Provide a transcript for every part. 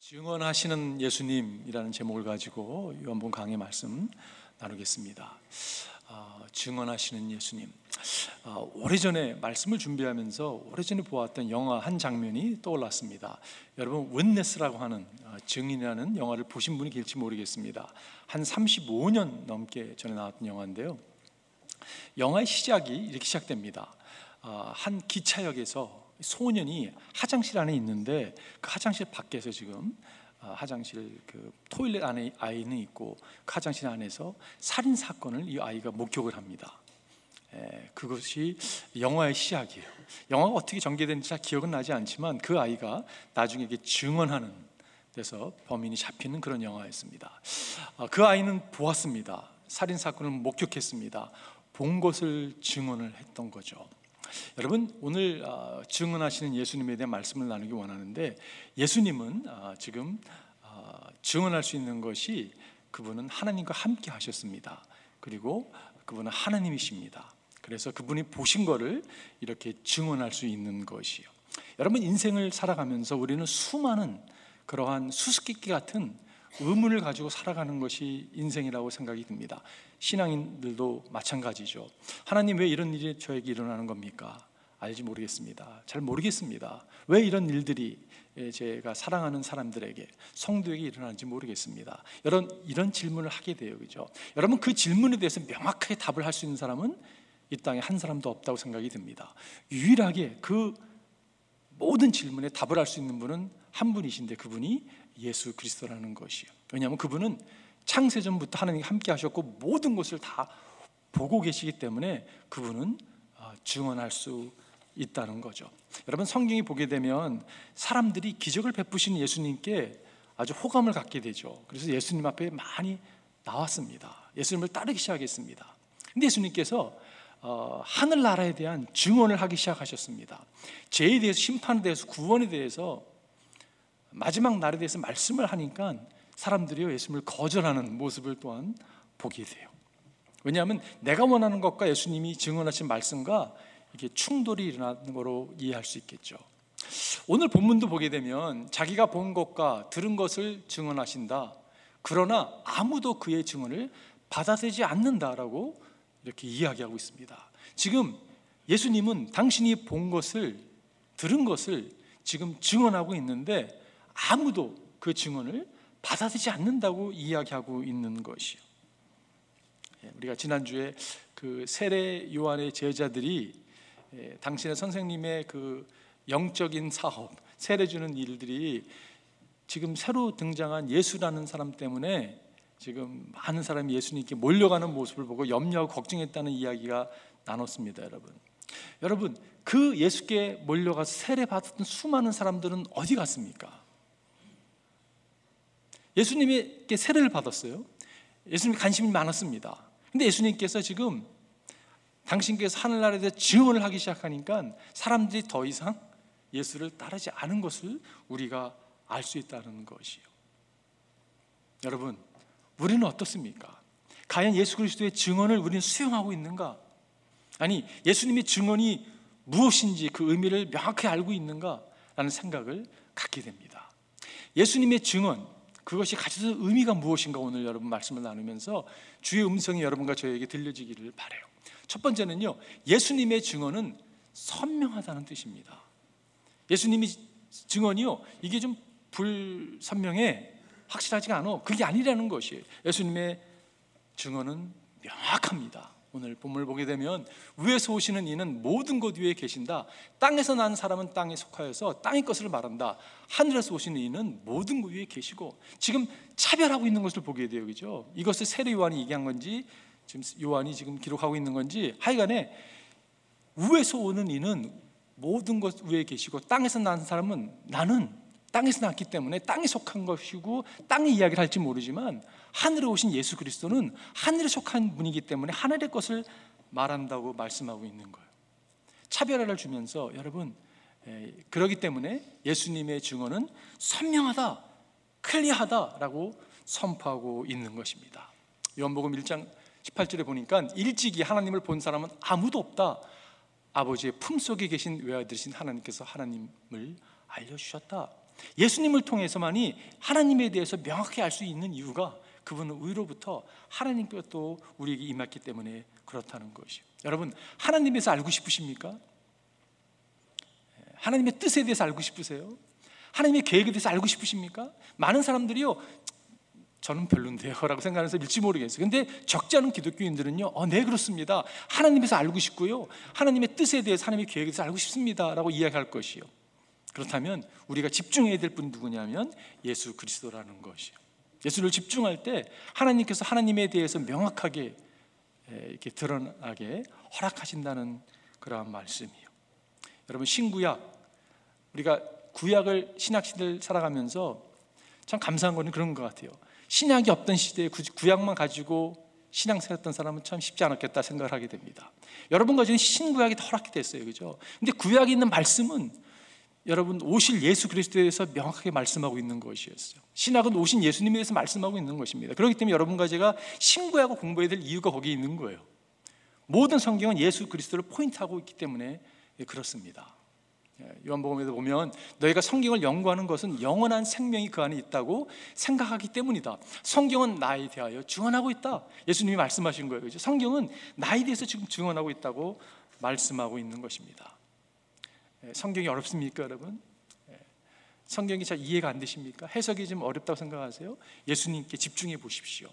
증언하시는 예수님이라는 제목을 가지고 요한복 강의 말씀 나누겠습니다. 어, 증언하시는 예수님. 어, 오래전에 말씀을 준비하면서 오래전에 보았던 영화 한 장면이 떠올랐습니다. 여러분 윈네스라고 하는 어, 증인이라는 영화를 보신 분이 계실지 모르겠습니다. 한 35년 넘게 전에 나왔던 영화인데요. 영화의 시작이 이렇게 시작됩니다. 어, 한 기차역에서 소년이 화장실 안에 있는데 그 화장실 밖에서 지금 어, 화장실 그 토일렛 안에 아이는 있고 그 화장실 안에서 살인 사건을 이 아이가 목격을 합니다. 에, 그것이 영화의 시작이에요. 영화가 어떻게 전개된지 잘 기억은 나지 않지만 그 아이가 나중에 이게 증언하는 데서 범인이 잡히는 그런 영화였습니다. 어, 그 아이는 보았습니다. 살인 사건을 목격했습니다. 본 것을 증언을 했던 거죠. 여러분 오늘 어, 증언하시는 예수님에 대한 말씀을 나누기 원하는데 예수님은 어, 지금 어, 증언할 수 있는 것이 그분은 하나님과 함께 하셨습니다. 그리고 그분은 하나님이십니다. 그래서 그분이 보신 것을 이렇게 증언할 수 있는 것이요. 여러분 인생을 살아가면서 우리는 수많은 그러한 수수께끼 같은 의문을 가지고 살아가는 것이 인생이라고 생각이 듭니다. 신앙인들도 마찬가지죠. 하나님 왜 이런 일이 저에게 일어나는 겁니까? 알지 모르겠습니다. 잘 모르겠습니다. 왜 이런 일들이 제가 사랑하는 사람들에게 성도에게 일어나는지 모르겠습니다. 여러분 이런 질문을 하게 돼요, 그죠? 여러분 그 질문에 대해서 명확하게 답을 할 수 있는 사람은 이 땅에 한 사람도 없다고 생각이 듭니다. 유일하게 그 모든 질문에 답을 할 수 있는 분은 한 분이신데 그분이 예수 그리스도라는 것이요. 왜냐하면 그분은 창세전부터 하나님이 함께 하셨고 모든 것을 다 보고 계시기 때문에 그분은 어, 증언할 수 있다는 거죠. 여러분 성경이 보게 되면 사람들이 기적을 베푸신 예수님께 아주 호감을 갖게 되죠. 그래서 예수님 앞에 많이 나왔습니다. 예수님을 따르기 시작했습니다. 근데 예수님께서 어, 하늘나라에 대한 증언을 하기 시작하셨습니다. 죄에 대해서 심판에 대해서 구원에 대해서 마지막 날에 대해서 말씀을 하니까 사람들이 예수님을 거절하는 모습을 또한 보게 돼요. 왜냐하면 내가 원하는 것과 예수님이 증언하신 말씀과 이게 충돌이 일어나는 거로 이해할 수 있겠죠. 오늘 본문도 보게 되면 자기가 본 것과 들은 것을 증언하신다. 그러나 아무도 그의 증언을 받아들이지 않는다라고 이렇게 이야기하고 있습니다. 지금 예수님은 당신이 본 것을 들은 것을 지금 증언하고 있는데 아무도 그 증언을 받아들이지 않는다고 이야기하고 있는 것이요. 예, 우리가 지난주에 그 세례 요한의 제자들이 예, 당신의 선생님의 그 영적인 사업, 세례 주는 일들이 지금 새로 등장한 예수라는 사람 때문에 지금 많은 사람이 예수님께 몰려가는 모습을 보고 염려하고 걱정했다는 이야기가 나눴습니다, 여러분. 여러분, 그 예수께 몰려가서 세례 받았던 수많은 사람들은 어디 갔습니까? 예수님께 세례를 받았어요. 예수님 관심이 많았습니다. 근데 예수님께서 지금 당신께서 하늘나라에 대해 증언을 하기 시작하니까 사람들이 더 이상 예수를 따르지 않은 것을 우리가 알 수 있다는 것이요. 여러분, 우리는 어떻습니까? 과연 예수 그리스도의 증언을 우리는 수용하고 있는가? 아니, 예수님의 증언이 무엇인지 그 의미를 명확히 알고 있는가? 라는 생각을 갖게 됩니다. 예수님의 증언, 그것이 가지는 의미가 무엇인가 오늘 여러분 말씀을 나누면서 주의 음성이 여러분과 저에게 들려지기를 바래요. 첫 번째는요. 예수님의 증언은 선명하다는 뜻입니다. 예수님이 증언이요. 이게 좀 불선명해 확실하지가 않아. 그게 아니라는 것이에요. 예수님의 증언은 명확합니다. 오늘 본문을 보게 되면 위에서 오시는 이는 모든 것 위에 계신다. 땅에서 난 사람은 땅에 속하여서 땅의 것을 말한다. 하늘에서 오시는 이는 모든 것 위에 계시고 지금 차별하고 있는 것을 보게 돼요. 그죠? 이것을 세례 요한이 얘기한 건지 지금 요한이 지금 기록하고 있는 건지 하여간에 위에서 오는 이는 모든 것 위에 계시고 땅에서 난 사람은 나는 땅에서 났기 때문에 땅에 속한 것이고 땅의 이야기를 할지 모르지만 하늘에 오신 예수 그리스도는 하늘에 속한 분이기 때문에 하늘의 것을 말한다고 말씀하고 있는 거예요. 차별화를 주면서 여러분 그러기 때문에 예수님의 증언은 선명하다, 클리하다라고 선포하고 있는 것입니다. 요한복음 1장 18절에 보니까 일찍이 하나님을 본 사람은 아무도 없다. 아버지의 품속에 계신 외아들이신 하나님께서 하나님을 알려주셨다. 예수님을 통해서만이 하나님에 대해서 명확히 알 수 있는 이유가 그분은 위로부터 하나님께 또 우리에게 임했기 때문에 그렇다는 것이요. 여러분 하나님에서 알고 싶으십니까? 하나님의 뜻에 대해서 알고 싶으세요? 하나님의 계획에 대해서 알고 싶으십니까? 많은 사람들이요 저는 별론데요 라고 생각하면서 밀지 모르겠어요 근데 적지 않은 기독교인들은요 어, 네 그렇습니다 하나님에서 알고 싶고요 하나님의 뜻에 대해서 하나님의 계획에 대해서 알고 싶습니다 라고 이야기할 것이요 그렇다면 우리가 집중해야 될 분이 누구냐면 예수 그리스도라는 것이요 예수를 집중할 때 하나님께서 하나님에 대해서 명확하게 이렇게 드러나게 허락하신다는 그러한 말씀이요 여러분 신구약 우리가 구약을 신약 시대를 살아가면서 참 감사한 거는 그런 것 같아요 신약이 없던 시대에 구약만 가지고 신앙 생활했던 사람은 참 쉽지 않았겠다 생각을 하게 됩니다. 여러분 가지고 신구약이 허락이 됐어요, 그죠? 근데 구약에 있는 말씀은 여러분 오실 예수 그리스도에 대해서 명확하게 말씀하고 있는 것이었어요. 신학은 오신 예수님에 대해서 말씀하고 있는 것입니다. 그렇기 때문에 여러분과 제가 신구약을 공부해야 될 이유가 거기에 있는 거예요. 모든 성경은 예수 그리스도를 포인트하고 있기 때문에 그렇습니다. 예, 요한복음에도 보면 너희가 성경을 연구하는 것은 영원한 생명이 그 안에 있다고 생각하기 때문이다. 성경은 나에 대하여 증언하고 있다. 예수님이 말씀하신 거예요. 그죠? 성경은 나에 대해서 지금 증언하고 있다고 말씀하고 있는 것입니다. 예, 성경이 어렵습니까, 여러분? 예, 성경이 잘 이해가 안 되십니까? 해석이 좀 어렵다고 생각하세요? 예수님께 집중해 보십시오.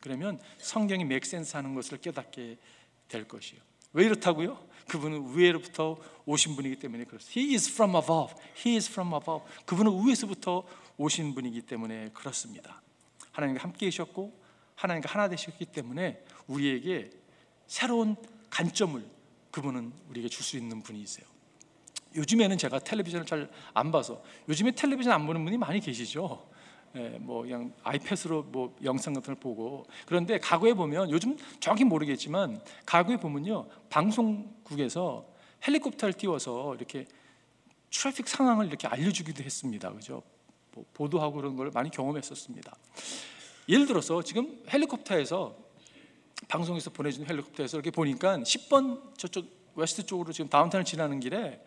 그러면 성경이 맥센스 하는 것을 깨닫게 될 것이요. 왜 이렇다고요? 그분은 위에로부터 오신 분이기 때문에 그렇습니다. He is from above. He is from above. 그분은 위에서부터 오신 분이기 때문에 그렇습니다. 하나님과 함께 계셨고 하나님과 하나 되셨기 때문에 우리에게 새로운 관점을 그분은 우리에게 줄 수 있는 분이세요. 요즘에는 제가 텔레비전을 잘 안 봐서 요즘에 텔레비전 안 보는 분이 많이 계시죠. 예, 뭐 그냥 아이패드로 뭐 영상 같은 걸 보고 그런데 과거에 보면 요즘 정확히 모르겠지만 과거에 보면요 방송국에서 헬리콥터를 띄워서 이렇게 트래픽 상황을 이렇게 알려주기도 했습니다. 그죠? 뭐 보도하고 그런 걸 많이 경험했었습니다. 예를 들어서 지금 헬리콥터에서 방송에서 보내준 헬리콥터에서 이렇게 보니까 10번 저쪽 west 쪽으로 지금 다운타운을 지나는 길에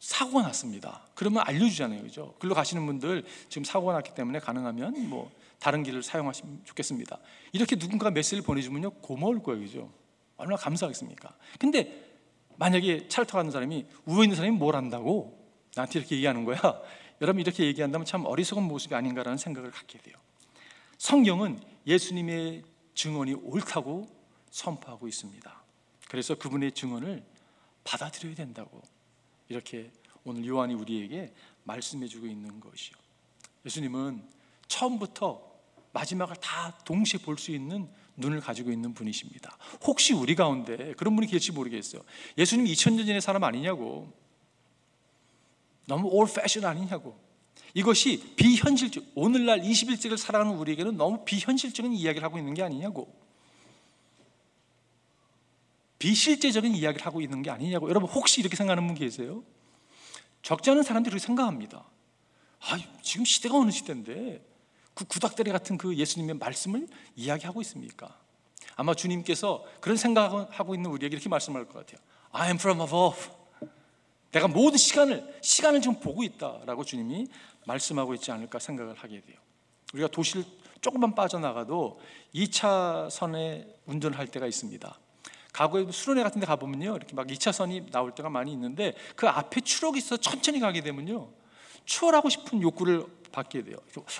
사고가 났습니다. 그러면 알려주잖아요, 그죠? 글로 가시는 분들 지금 사고가 났기 때문에 가능하면 뭐 다른 길을 사용하시면 좋겠습니다. 이렇게 누군가 메시지를 보내주면요 고마울 거예요, 그죠? 얼마나 감사하겠습니까? 근데 만약에 차를 타고 가는 사람이 우에 있는 사람이 뭘 한다고 나한테 이렇게 얘기하는 거야. 여러분 이렇게 얘기한다면 참 어리석은 모습이 아닌가라는 생각을 갖게 돼요. 성경은 예수님의 증언이 옳다고 선포하고 있습니다. 그래서 그분의 증언을 받아들여야 된다고 이렇게 오늘 요한이 우리에게 말씀해 주고 있는 것이요. 예수님은 처음부터 마지막을 다 동시에 볼 수 있는 눈을 가지고 있는 분이십니다. 혹시 우리 가운데 그런 분이 계실지 모르겠어요. 예수님 2000년 전의 사람 아니냐고. 너무 올 패션 아니냐고. 이것이 비현실적, 오늘날 21세기를 살아가는 우리에게는 너무 비현실적인 이야기를 하고 있는 게 아니냐고. 비실제적인 이야기를 하고 있는 게 아니냐고 여러분 혹시 이렇게 생각하는 분 계세요? 적지 않은 사람들이 그렇게 생각합니다. 아, 지금 시대가 어느 시대인데 그 구닥다리 같은 그 예수님의 말씀을 이야기하고 있습니까? 아마 주님께서 그런 생각하고 있는 우리에게 이렇게 말씀할 것 같아요. I am from above. 내가 모든 시간을 시간을 좀 보고 있다라고 주님이 말씀하고 있지 않을까 생각을 하게 돼요. 우리가 도시를 조금만 빠져나가도 2차선에 운전을 할 때가 있습니다. 과거에 수련회 같은 데 가보면요. 이렇게 막 2차선이 나올 때가 많이 있는데 그 앞에 추록이 있어 천천히 가게 되면요. 추월하고 싶은 욕구를 받게 돼요.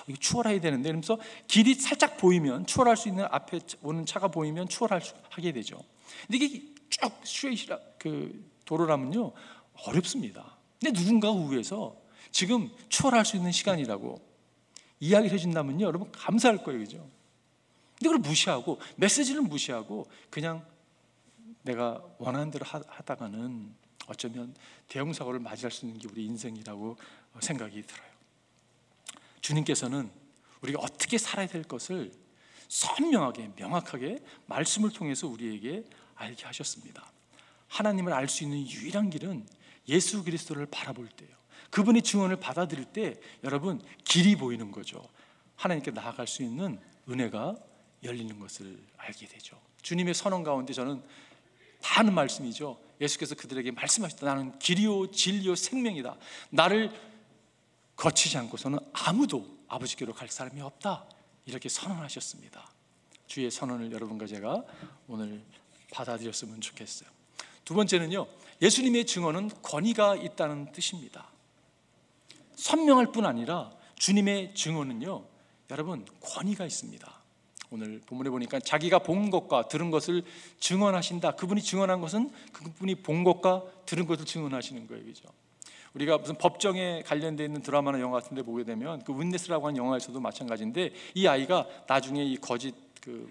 이거 추월해야 되는데 이러면서 길이 살짝 보이면 추월할 수 있는 앞에 오는 차가 보이면 추월할 수 하게 되죠. 근데 이게 쭉 스트레이트라 그 도로라면요. 어렵습니다. 근데 누군가 우회해서 지금 추월할 수 있는 시간이라고 이야기를 해준다면요. 여러분 감사할 거예요. 그죠? 근데 그걸 무시하고 메시지를 무시하고 그냥 내가 원하는 대로 하다가는 어쩌면 대형 사고를 맞이할 수 있는 게 우리 인생이라고 생각이 들어요. 주님께서는 우리가 어떻게 살아야 될 것을 선명하게 명확하게 말씀을 통해서 우리에게 알게 하셨습니다. 하나님을 알 수 있는 유일한 길은 예수 그리스도를 바라볼 때요. 그분의 증언을 받아들일 때 여러분 길이 보이는 거죠. 하나님께 나아갈 수 있는 은혜가 열리는 것을 알게 되죠. 주님의 선언 가운데 저는 다 하는 말씀이죠. 예수께서 그들에게 말씀하셨다. 나는 길이요 진리요 생명이다. 나를 거치지 않고서는 아무도 아버지께로 갈 사람이 없다. 이렇게 선언하셨습니다. 주의 선언을 여러분과 제가 오늘 받아들였으면 좋겠어요. 두 번째는요, 예수님의 증언은 권위가 있다는 뜻입니다. 선명할 뿐 아니라 주님의 증언은요, 여러분 권위가 있습니다. 오늘 본문에 보니까 자기가 본 것과 들은 것을 증언하신다. 그분이 증언한 것은 그분이 본 것과 들은 것을 증언하시는 거예요, 그죠? 우리가 무슨 법정에 관련되어 있는 드라마나 영화 같은 데 보게 되면 그 윈네스라고 하는 영화에서도 마찬가지인데 이 아이가 나중에 이 거짓 그,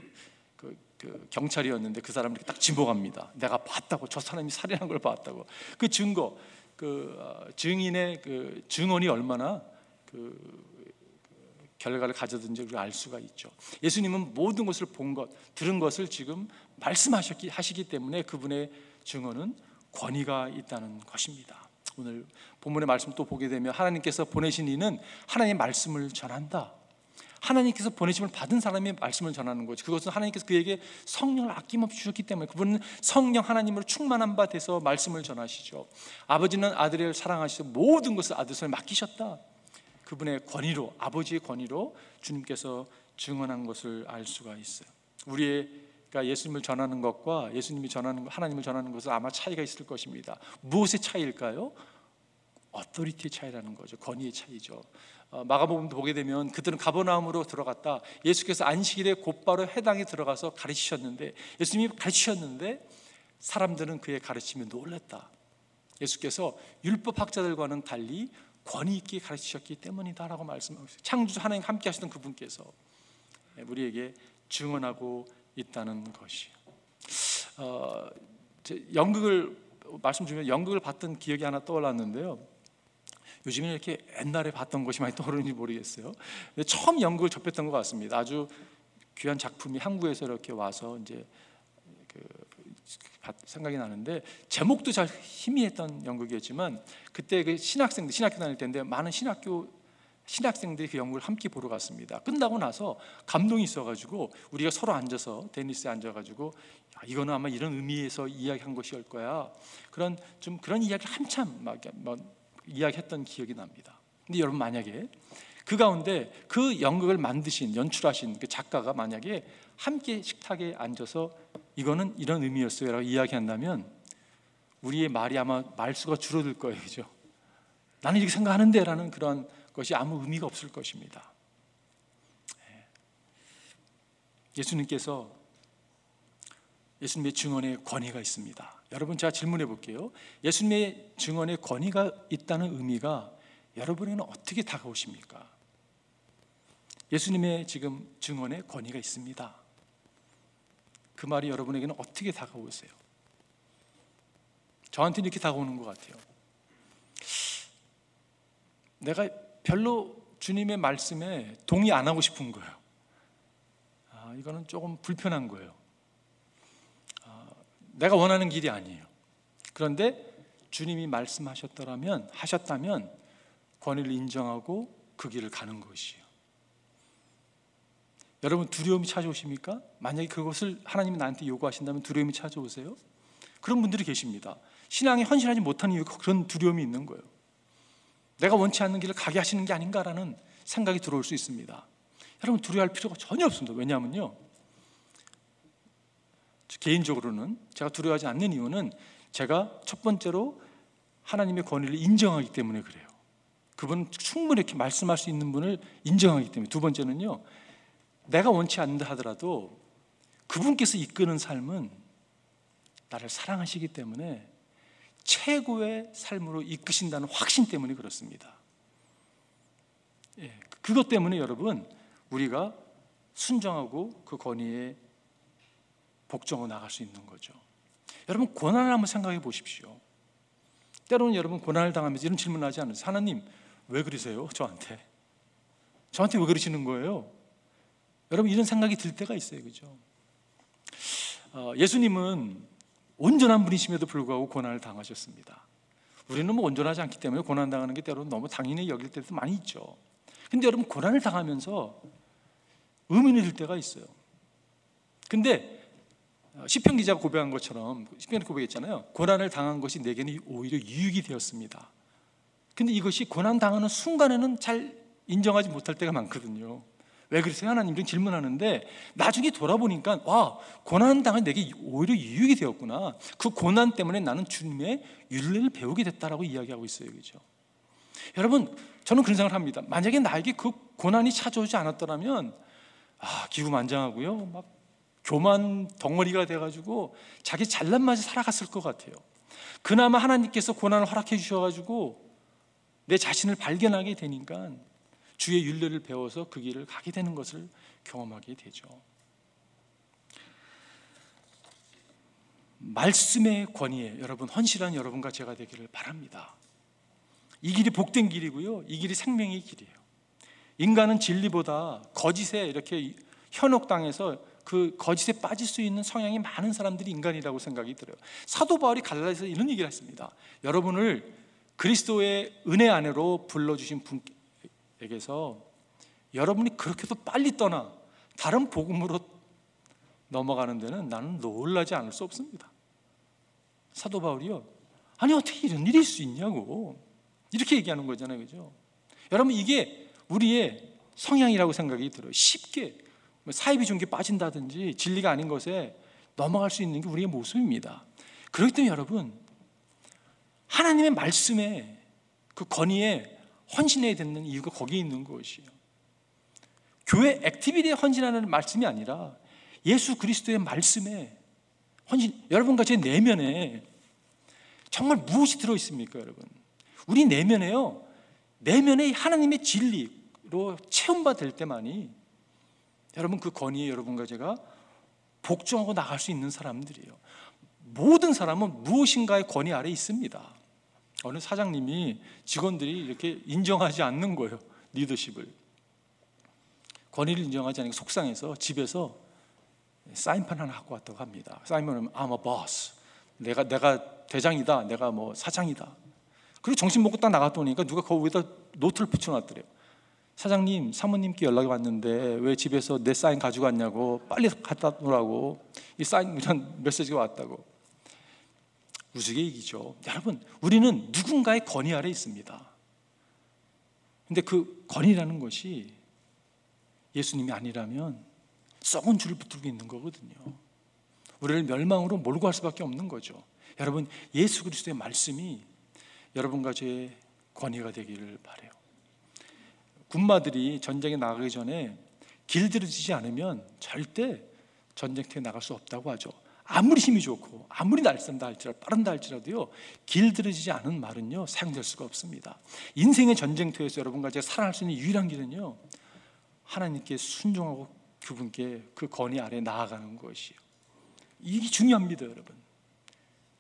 그, 그 경찰이었는데 그 사람을 딱 지목합니다. 내가 봤다고 저 사람이 살인한 걸 봤다고 그 증거 그 어, 증인의 그 증언이 얼마나 그 결과를 가져든지 우리가 알 수가 있죠. 예수님은 모든 것을 본 것, 들은 것을 지금 말씀하셨기 하시기 때문에 그분의 증언은 권위가 있다는 것입니다. 오늘 본문의 말씀 또 보게 되면 하나님께서 보내신 이는 하나님의 말씀을 전한다. 하나님께서 보내심을 받은 사람의 말씀을 전하는 거죠. 그것은 하나님께서 그에게 성령을 아낌없이 주셨기 때문에 그분은 성령 하나님으로 충만한 바 돼서 말씀을 전하시죠. 아버지는 아들을 사랑하시고 모든 것을 아들 손에 맡기셨다. 그분의 권위로 아버지의 권위로 주님께서 증언한 것을 알 수가 있어요. 그러니까 예수님을 전하는 것과 예수님이 전하는 하나님을 전하는 것은 아마 차이가 있을 것입니다. 무엇의 차이일까요? 어토리티의 차이라는 거죠. 권위의 차이죠. 어, 마가복음도 보게 되면 그들은 가버나움으로 들어갔다. 예수께서 안식일에 곧바로 해당에 들어가서 가르치셨는데 예수님이 가르치셨는데 사람들은 그의 가르침에 놀랐다. 예수께서 율법 학자들과는 달리 권위 있게 가르치셨기 때문이다라고 말씀하고 있어요. 창조주 하나님 함께 하시던 그분께서 우리에게 증언하고 있다는 것이. 어, 연극을 말씀 중에 연극을 봤던 기억이 하나 떠올랐는데요. 요즘에 이렇게 옛날에 봤던 것이 많이 떠오르는지 모르겠어요. 근데 처음 연극을 접했던 것 같습니다. 아주 귀한 작품이 한국에서 이렇게 와서 이제 그 생각이 나는데 제목도 잘 희미했던 연극이었지만 그때 그 신학생들 신학교 다닐 때인데 많은 신학교 신학생들이 그 연극을 함께 보러 갔습니다. 끝나고 나서 감동이 있어가지고 우리가 서로 앉아서 테니스에 앉아가지고 야, 이거는 아마 이런 의미에서 이야기한 것이올 거야. 그런 좀 그런 이야기 한참 막 뭐, 이야기했던 기억이 납니다. 근데 여러분 만약에 그 가운데 그 연극을 만드신 연출하신 그 작가가 만약에 함께 식탁에 앉아서 이거는 이런 의미였어요 라고 이야기한다면 우리의 말이 아마 말수가 줄어들 거예요, 그죠? 나는 이렇게 생각하는데 라는 그런 것이 아무 의미가 없을 것입니다. 예. 예수님께서 예수님의 증언에 권위가 있습니다. 여러분 제가 질문해 볼게요. 예수님의 증언에 권위가 있다는 의미가 여러분에게는 어떻게 다가오십니까? 예수님의 지금 증언에 권위가 있습니다. 그 말이 여러분에게는 어떻게 다가오세요? 저한테는 이렇게 다가오는 것 같아요. 내가 별로 주님의 말씀에 동의 안 하고 싶은 거예요. 아, 이거는 조금 불편한 거예요. 아, 내가 원하는 길이 아니에요. 그런데 주님이 말씀하셨더라면 하셨다면 권위를 인정하고 그 길을 가는 것이에요. 여러분 두려움이 찾아오십니까? 만약에 그것을 하나님이 나한테 요구하신다면 두려움이 찾아오세요? 그런 분들이 계십니다. 신앙에 헌신하지 못하는 이유가 그런 두려움이 있는 거예요. 내가 원치 않는 길을 가게 하시는 게 아닌가라는 생각이 들어올 수 있습니다. 여러분 두려워할 필요가 전혀 없습니다. 왜냐하면요. 개인적으로는 제가 두려워하지 않는 이유는 제가 첫 번째로 하나님의 권위를 인정하기 때문에 그래요. 그분은 충분히 이렇게 말씀할 수 있는 분을 인정하기 때문에 두 번째는요. 내가 원치 않는다 하더라도 그분께서 이끄는 삶은 나를 사랑하시기 때문에 최고의 삶으로 이끄신다는 확신 때문에 그렇습니다. 예, 그것 때문에 여러분 우리가 순정하고 그 권위에 복종하고 나갈 수 있는 거죠. 여러분 고난을 한번 생각해 보십시오. 때로는 여러분 고난을 당하면서 이런 질문을 하지 않으세요? 하나님 왜 그러세요? 저한테 저한테 왜 그러시는 거예요? 여러분 이런 생각이 들 때가 있어요, 그죠? 어, 예수님은 온전한 분이심에도 불구하고 고난을 당하셨습니다. 우리는 뭐 온전하지 않기 때문에 고난 당하는 게 때로는 너무 당연히 여길 때도 많이 있죠. 근데 여러분 고난을 당하면서 의문이 들 때가 있어요. 근데 어, 시편 기자가 고백한 것처럼 시편 고백했잖아요. 고난을 당한 것이 내게는 오히려 유익이 되었습니다. 근데 이것이 고난 당하는 순간에는 잘 인정하지 못할 때가 많거든요. 왜 그러세요? 하나님 이 질문하는데 나중에 돌아보니까 와 고난 당한 내게 오히려 유익이 되었구나. 그 고난 때문에 나는 주님의 윤리를 배우게 됐다라고 이야기하고 있어요, 그죠? 여러분 저는 그런 생각을 합니다. 만약에 나에게 그 고난이 찾아오지 않았더라면 아 기구만장하고요, 막 교만 덩어리가 돼가지고 자기 잘난 맛이 살아갔을 것 같아요. 그나마 하나님께서 고난을 허락해 주셔가지고 내 자신을 발견하게 되니까 주의 윤례를 배워서 그 길을 가게 되는 것을 경험하게 되죠. 말씀의 권위에 여러분 헌실한 여러분과 제가 되기를 바랍니다. 이 길이 복된 길이고요. 이 길이 생명의 길이에요. 인간은 진리보다 거짓에 이렇게 현혹당해서 그 거짓에 빠질 수 있는 성향이 많은 사람들이 인간이라고 생각이 들어요. 사도 바울이 갈라디아서 이런 얘기를 했습니다. 여러분을 그리스도의 은혜 안으로 불러주신 분 에게서 여러분이 그렇게도 빨리 떠나 다른 복음으로 넘어가는 데는 나는 놀라지 않을 수 없습니다. 사도 바울이요. 아니 어떻게 이런 일이 수 있냐고 이렇게 얘기하는 거잖아요, 그죠? 여러분 이게 우리의 성향이라고 생각이 들어요. 쉽게 뭐 사이비 종교 빠진다든지 진리가 아닌 것에 넘어갈 수 있는 게 우리의 모습입니다. 그렇기 때문에 여러분 하나님의 말씀에 그 권위에 헌신해야 되는 이유가 거기에 있는 것이에요. 교회 activity에 헌신하는 말씀이 아니라 예수 그리스도의 말씀에 헌신 여러분과 제 내면에 정말 무엇이 들어 있습니까, 여러분? 우리 내면에요. 내면에 하나님의 진리로 체험받을 때만이 여러분 그 권위에 여러분과 제가 복종하고 나갈 수 있는 사람들이에요. 모든 사람은 무엇인가의 권위 아래 있습니다. 어느 사장님이 직원들이 이렇게 인정하지 않는 거예요. 리더십을. 권위를 인정하지 않으니까 속상해서 집에서 사인판 하나 갖고 왔다고 합니다. 사인판은 I'm a boss. 내가 내가 대장이다. 내가 뭐 사장이다. 그리고 정신 먹고 딱 나갔더니까 누가 거기다 노트를 붙여놨더래요. 사장님, 사모님께 연락이 왔는데 왜 집에서 내 사인 가지고 왔냐고 빨리 갖다 놓으라고 이 사인 이런 메시지가 왔다고 우스갯얘기죠. 여러분, 우리는 누군가의 권위 아래 있습니다. 근데 그 권위라는 것이 예수님이 아니라면 썩은 줄을 붙들고 있는 거거든요. 우리를 멸망으로 몰고 갈 수밖에 없는 거죠. 여러분, 예수 그리스도의 말씀이 여러분과 제 권위가 되기를 바래요. 군마들이 전쟁에 나가기 전에 길들여지지 않으면 절대 전쟁터에 나갈 수 없다고 하죠. 아무리 힘이 좋고 아무리 날쌘다 할지라도 빠른다 할지라도요 길들여지지 않은 말은요 사용될 수가 없습니다. 인생의 전쟁터에서 여러분과 제가 살아날 수 있는 유일한 길은요 하나님께 순종하고 그분께 그 권위 아래 나아가는 것이요. 이게 중요합니다, 여러분.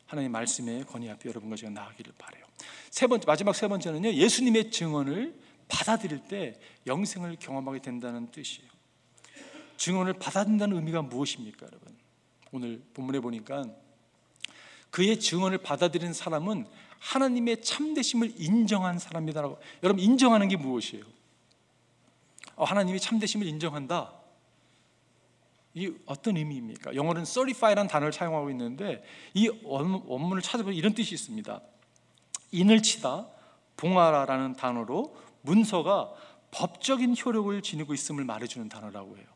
하나님 말씀의 권위 앞에 여러분과 제가 나아가기를 바래요. 세 번째 마지막 세 번째는요 예수님의 증언을 받아들일 때 영생을 경험하게 된다는 뜻이에요. 증언을 받아들인다는 의미가 무엇입니까, 여러분? 오늘 본문에 보니까 그의 증언을 받아들인 사람은 하나님의 참되심을 인정한 사람이다라고. 여러분 인정하는 게 무엇이에요? 어, 하나님이 참되심을 인정한다. 이 어떤 의미입니까? 영어는 certify라는 단어를 사용하고 있는데 이 원문을 찾아보면 이런 뜻이 있습니다. 인을 치다, 봉하라라는 단어로 문서가 법적인 효력을 지니고 있음을 말해주는 단어라고 해요.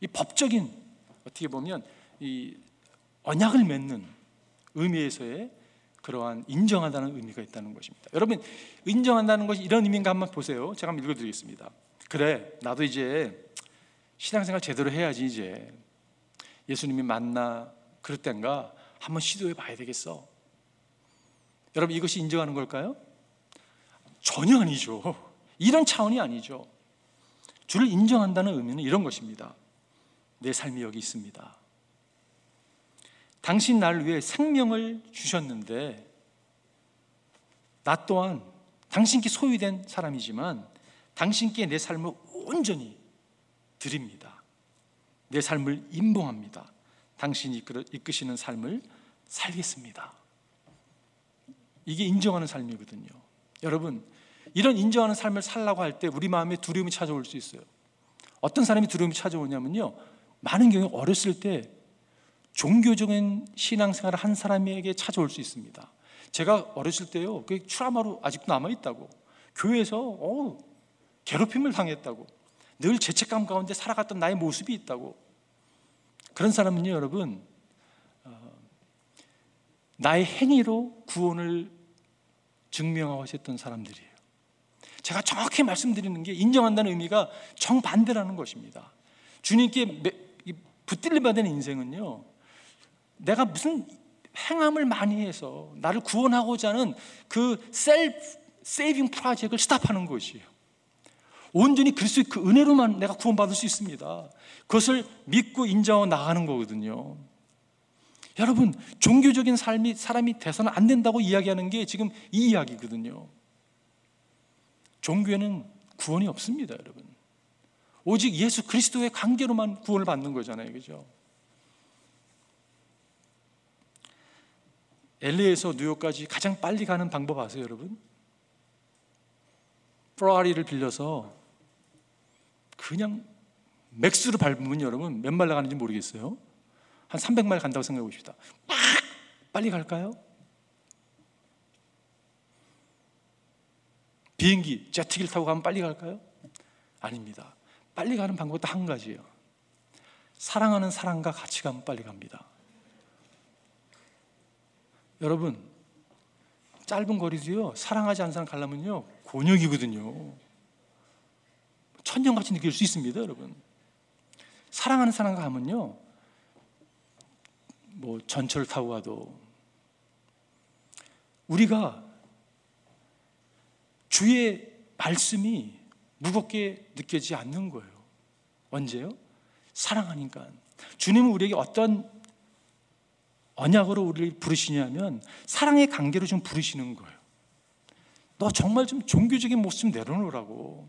이 법적인 어떻게 보면 이 언약을 맺는 의미에서의 그러한 인정한다는 의미가 있다는 것입니다. 여러분 인정한다는 것이 이런 의미인가 한번 보세요. 제가 한번 읽어드리겠습니다. 그래 나도 이제 신앙생활 제대로 해야지 이제 예수님이 만나 그럴 땐가 한번 시도해 봐야 되겠어. 여러분 이것이 인정하는 걸까요? 전혀 아니죠. 이런 차원이 아니죠. 주를 인정한다는 의미는 이런 것입니다. 내 삶이 여기 있습니다. 당신 나를 위해 생명을 주셨는데 나 또한 당신께 소유된 사람이지만 당신께 내 삶을 온전히 드립니다. 내 삶을 임봉합니다. 당신이 이끄시는 삶을 살겠습니다. 이게 인정하는 삶이거든요. 여러분, 이런 인정하는 삶을 살라고 할 때 우리 마음에 두려움이 찾아올 수 있어요. 어떤 사람이 두려움이 찾아오냐면요. 많은 경우 어렸을 때 종교적인 신앙생활을 한 사람에게 찾아올 수 있습니다. 제가 어렸을 때요, 그 트라우마로 아직도 남아 있다고. 교회에서 어, 괴롭힘을 당했다고. 늘 죄책감 가운데 살아갔던 나의 모습이 있다고. 그런 사람은요, 여러분, 어, 나의 행위로 구원을 증명하고 있었던 사람들이에요. 제가 정확히 말씀드리는 게 인정한다는 의미가 정반대라는 것입니다. 주님께 붙들려 받은 인생은요, 내가 무슨 행함을 많이 해서 나를 구원하고자 하는 그 셀프 세이빙 프로젝트를 스탑하는 것이에요. 온전히 그리스도의 그 은혜로만 내가 구원받을 수 있습니다. 그것을 믿고 인정하고 나가는 거거든요. 여러분, 종교적인 삶이 사람이 돼서는 안 된다고 이야기하는 게 지금 이 이야기거든요. 종교에는 구원이 없습니다, 여러분. 오직 예수 그리스도의 관계로만 구원을 받는 거잖아요. 그죠? LA에서 뉴욕까지 가장 빨리 가는 방법 아세요, 여러분? 프라리를 빌려서 그냥 맥스로 밟으면 여러분 몇 마일 나가는지 모르겠어요. 한 300마일 간다고 생각해 봅시다. 막 빨리 갈까요? 비행기, 제트기를 타고 가면 빨리 갈까요? 아닙니다. 빨리 가는 방법은 한 가지예요. 사랑하는 사람과 같이 가면 빨리 갑니다. 여러분, 짧은 거리도요, 사랑하지 않는 사람 가려면요, 곤욕이거든요. 천년같이 느낄 수 있습니다, 여러분. 사랑하는 사람과 가면요, 뭐 전철 타고 가도 우리가 주의 말씀이 무겁게 느껴지지 않는 거예요. 언제요? 사랑하니까. 주님은 우리에게 어떤 언약으로 우리를 부르시냐면 사랑의 관계로 좀 부르시는 거예요. 너 정말 좀 종교적인 모습 좀 내려놓으라고.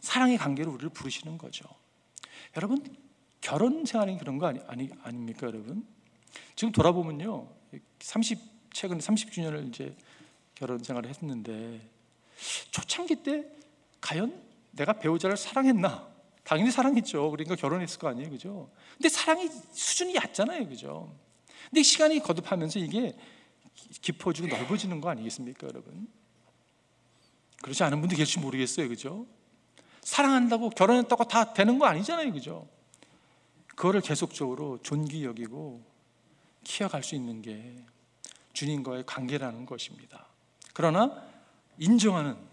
사랑의 관계로 우리를 부르시는 거죠. 여러분, 결혼 생활이 그런 거 아니, 아니, 아닙니까, 여러분? 지금 돌아보면요. 30, 최근에 30주년을 이제 결혼 생활을 했는데, 초창기 때 과연 내가 배우자를 사랑했나? 당연히 사랑했죠. 그러니까 결혼했을 거 아니에요. 그죠? 근데 사랑이 수준이 얕잖아요. 그죠? 근데 시간이 거듭하면서 이게 깊어지고 넓어지는 거 아니겠습니까, 여러분? 그렇지 않은 분도 계실지 모르겠어요. 그죠? 사랑한다고 결혼했다고 다 되는 거 아니잖아요. 그죠? 그거를 계속적으로 존귀 여기고 키워갈 수 있는 게 주님과의 관계라는 것입니다. 그러나 인정하는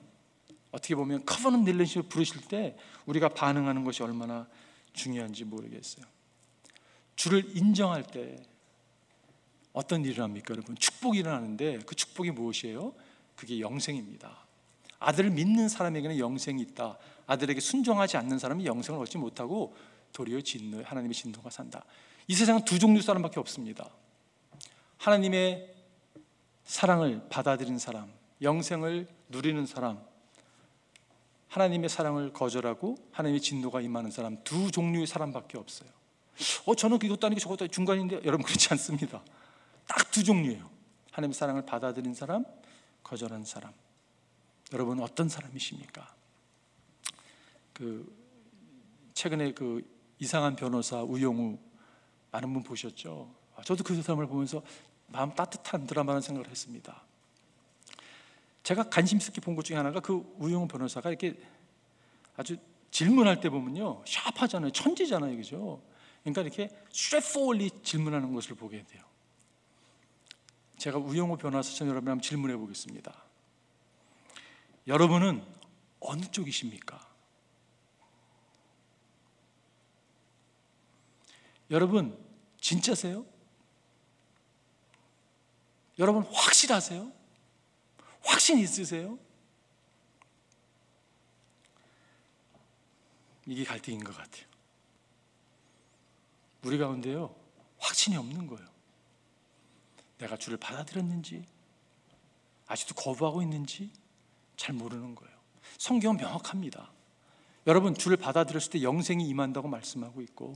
어떻게 보면 커버넌 릴레이션을 부르실 때 우리가 반응하는 것이 얼마나 중요한지 모르겠어요. 주를 인정할 때 어떤 일을 합니까, 여러분? 축복이 일어나는데 그 축복이 무엇이에요? 그게 영생입니다. 아들을 믿는 사람에게는 영생이 있다. 아들에게 순종하지 않는 사람이 영생을 얻지 못하고 도리어 진노, 하나님의 진노가 산다. 이 세상은 두 종류 사람밖에 없습니다. 하나님의 사랑을 받아들인 사람, 영생을 누리는 사람, 하나님의 사랑을 거절하고 하나님의 진노가 임하는 사람 두 종류의 사람밖에 없어요. 어 저는 이것도 아니고 저것도 중간인데 여러분 그렇지 않습니다. 딱 두 종류예요. 하나님의 사랑을 받아들인 사람, 거절한 사람. 여러분 어떤 사람이십니까? 그 최근에 그 이상한 변호사 우영우 많은 분 보셨죠? 아, 저도 그 사람을 보면서 마음 따뜻한 드라마라는 생각을 했습니다. 제가 관심 있게 본 것 중에 하나가 그 우영우 변호사가 이렇게 아주 질문할 때 보면요 샤프하잖아요 천재잖아요 그죠 그러니까 이렇게 스트레포리 질문하는 것을 보게 돼요 제가 우영우 변호사처럼 여러분 한번 질문해 보겠습니다 여러분은 어느 쪽이십니까? 여러분 진짜세요? 여러분 확실하세요? 확신 있으세요? 이게 갈등인 것 같아요. 우리 가운데요, 확신이 없는 거예요. 내가 주를 받아들였는지, 아직도 거부하고 있는지 잘 모르는 거예요. 성경은 명확합니다. 여러분, 주를 받아들였을 때 영생이 임한다고 말씀하고 있고,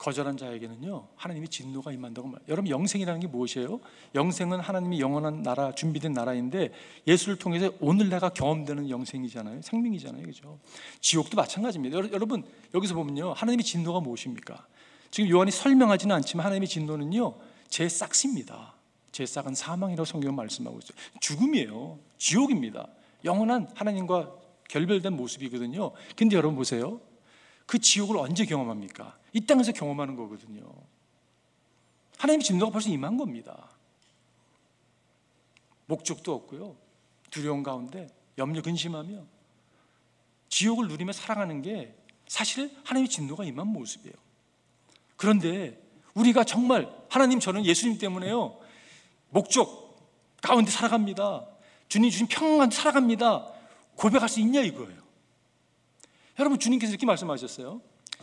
거절한 자에게는요 하나님이 진노가 임한다고 말. 여러분 영생이라는 게 무엇이에요? 영생은 하나님이 영원한 나라 준비된 나라인데 예수를 통해서 오늘 내가 경험되는 영생이잖아요. 생명이잖아요. 그죠? 지옥도 마찬가지입니다. 여러분 여기서 보면요 하나님의 진노가 무엇입니까? 지금 요한이 설명하지는 않지만 하나님의 진노는요 제 싹입니다. 제 싹은 사망이라고 성경은 말씀하고 있어요. 죽음이에요. 지옥입니다. 영원한 하나님과 결별된 모습이거든요. 근데 여러분 보세요. 그 지옥을 언제 경험합니까? 이 땅에서 경험하는 거거든요. 하나님의 진노가 벌써 임한 겁니다. 목적도 없고요. 두려움 가운데 염려 근심하며 지옥을 누리며 살아가는 게 사실 하나님의 진노가 임한 모습이에요. 그런데 우리가 정말 하나님 저는 예수님 때문에요. 목적 가운데 살아갑니다. 주님 주신 평안 살아갑니다. 고백할 수 있냐 이거예요. 여러분 주님께서 이렇게 말씀하셨어요.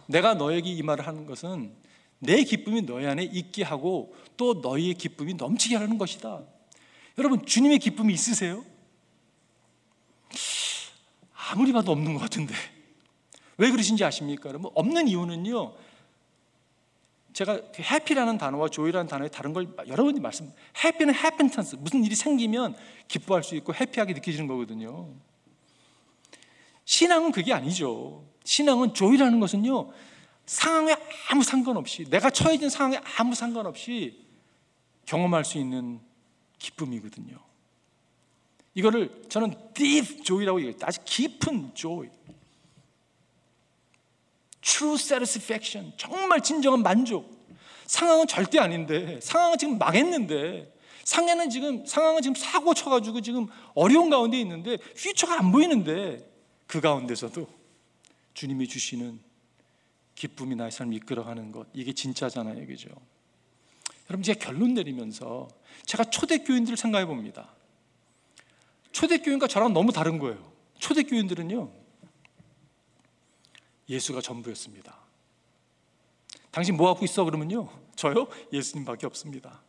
내가 너에게 이 말을 하는 것은 내 기쁨이 너희 안에 있게 하고 또 너희의 기쁨이 넘치게 하는 것이다. 여러분 주님의 기쁨이 있으세요? 아무리 봐도 없는 것 같은데 왜 그러신지 아십니까? 여러분 없는 이유는요. 제가 해피라는 단어와 조이라는 단어의 다른 걸 여러 번 말씀. 해피는 해펜턴스 무슨 일이 생기면 기뻐할 수 있고 해피하게 느껴지는 거거든요. 신앙은 그게 아니죠. 신앙은 조이라는 것은요. 상황에 아무 상관없이 내가 처해진 상황에 아무 상관없이 경험할 수 있는 기쁨이거든요. 이거를 저는 deep joy라고 얘기해요. 아주 깊은 joy. true satisfaction. 정말 진정한 만족. 상황은 절대 아닌데, 상황은 지금 망했는데, 상황은 지금, 상황은 지금 사고 쳐가지고 지금 어려운 가운데 있는데, 퓨처가 안 보이는데, 그 가운데서도 주님이 주시는 기쁨이 나의 삶을 이끌어가는 것, 이게 진짜잖아요. 그죠? 여러분, 제가 결론 내리면서 제가 초대 교인들을 생각해 봅니다. 초대 교인과 저랑 너무 다른 거예요. 초대 교인들은요, 예수가 전부였습니다. 당신 뭐 하고 있어? 그러면요, 저요? 예수님밖에 없습니다.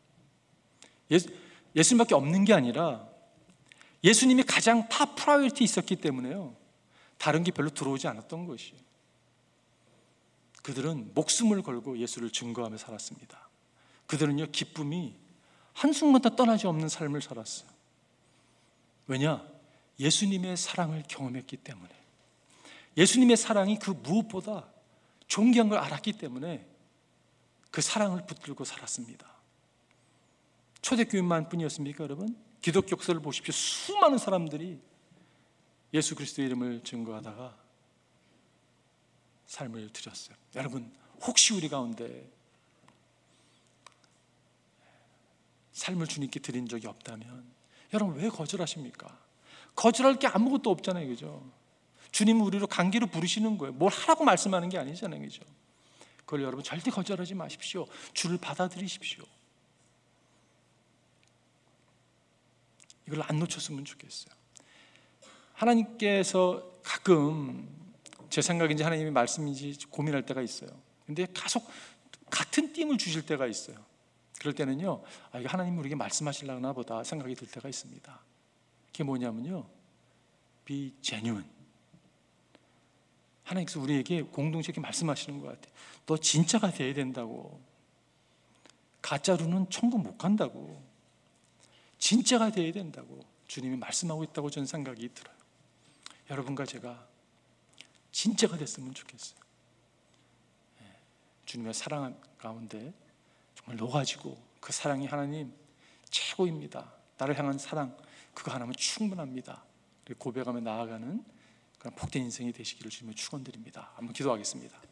예수, 예수님밖에 없는 게 아니라 예수님이 가장 top priority 있었기 때문에요. 다른 게 별로 들어오지 않았던 것이에요. 그들은 목숨을 걸고 예수를 증거하며 살았습니다. 그들은요, 기쁨이 한순간도 떠나지 없는 삶을 살았어요. 왜냐? 예수님의 사랑을 경험했기 때문에. 예수님의 사랑이 그 무엇보다 존귀한 걸 알았기 때문에 그 사랑을 붙들고 살았습니다. 초대교인만 뿐이었습니까, 여러분? 기독교 역사를 보십시오. 수많은 사람들이 예수 그리스도의 이름을 증거하다가 삶을 드렸어요. 여러분, 혹시 우리 가운데 삶을 주님께 드린 적이 없다면 여러분 왜 거절하십니까? 거절할 게 아무것도 없잖아요, 그죠? 주님은 우리로 관계로 부르시는 거예요. 뭘 하라고 말씀하는 게 아니잖아요, 그죠? 그걸 여러분 절대 거절하지 마십시오. 주를 받아들이십시오. 이걸 안 놓쳤으면 좋겠어요. 하나님께서 가끔 제 생각인지 하나님의 말씀인지 고민할 때가 있어요. 근데 계속 같은 띠을 주실 때가 있어요. 그럴 때는요, 아, 이게 하나님 우리에게 말씀하실라나 보다 생각이 들 때가 있습니다. 그게 뭐냐면요, be genuine. 하나님께서 우리에게 공동체에 말씀하시는 것 같아요. 너 진짜가 돼야 된다고. 가짜로는 천국 못 간다고. 진짜가 돼야 된다고. 주님이 말씀하고 있다고 저는 생각이 들어요. 여러분과 제가 진짜가 됐으면 좋겠어요. 예, 주님의 사랑 가운데 정말 녹아지고 그 사랑이 하나님 최고입니다. 나를 향한 사랑 그거 하나면 충분합니다. 고백하며 나아가는 그런 복된 인생이 되시기를 주님의 축원드립니다. 한번 기도하겠습니다.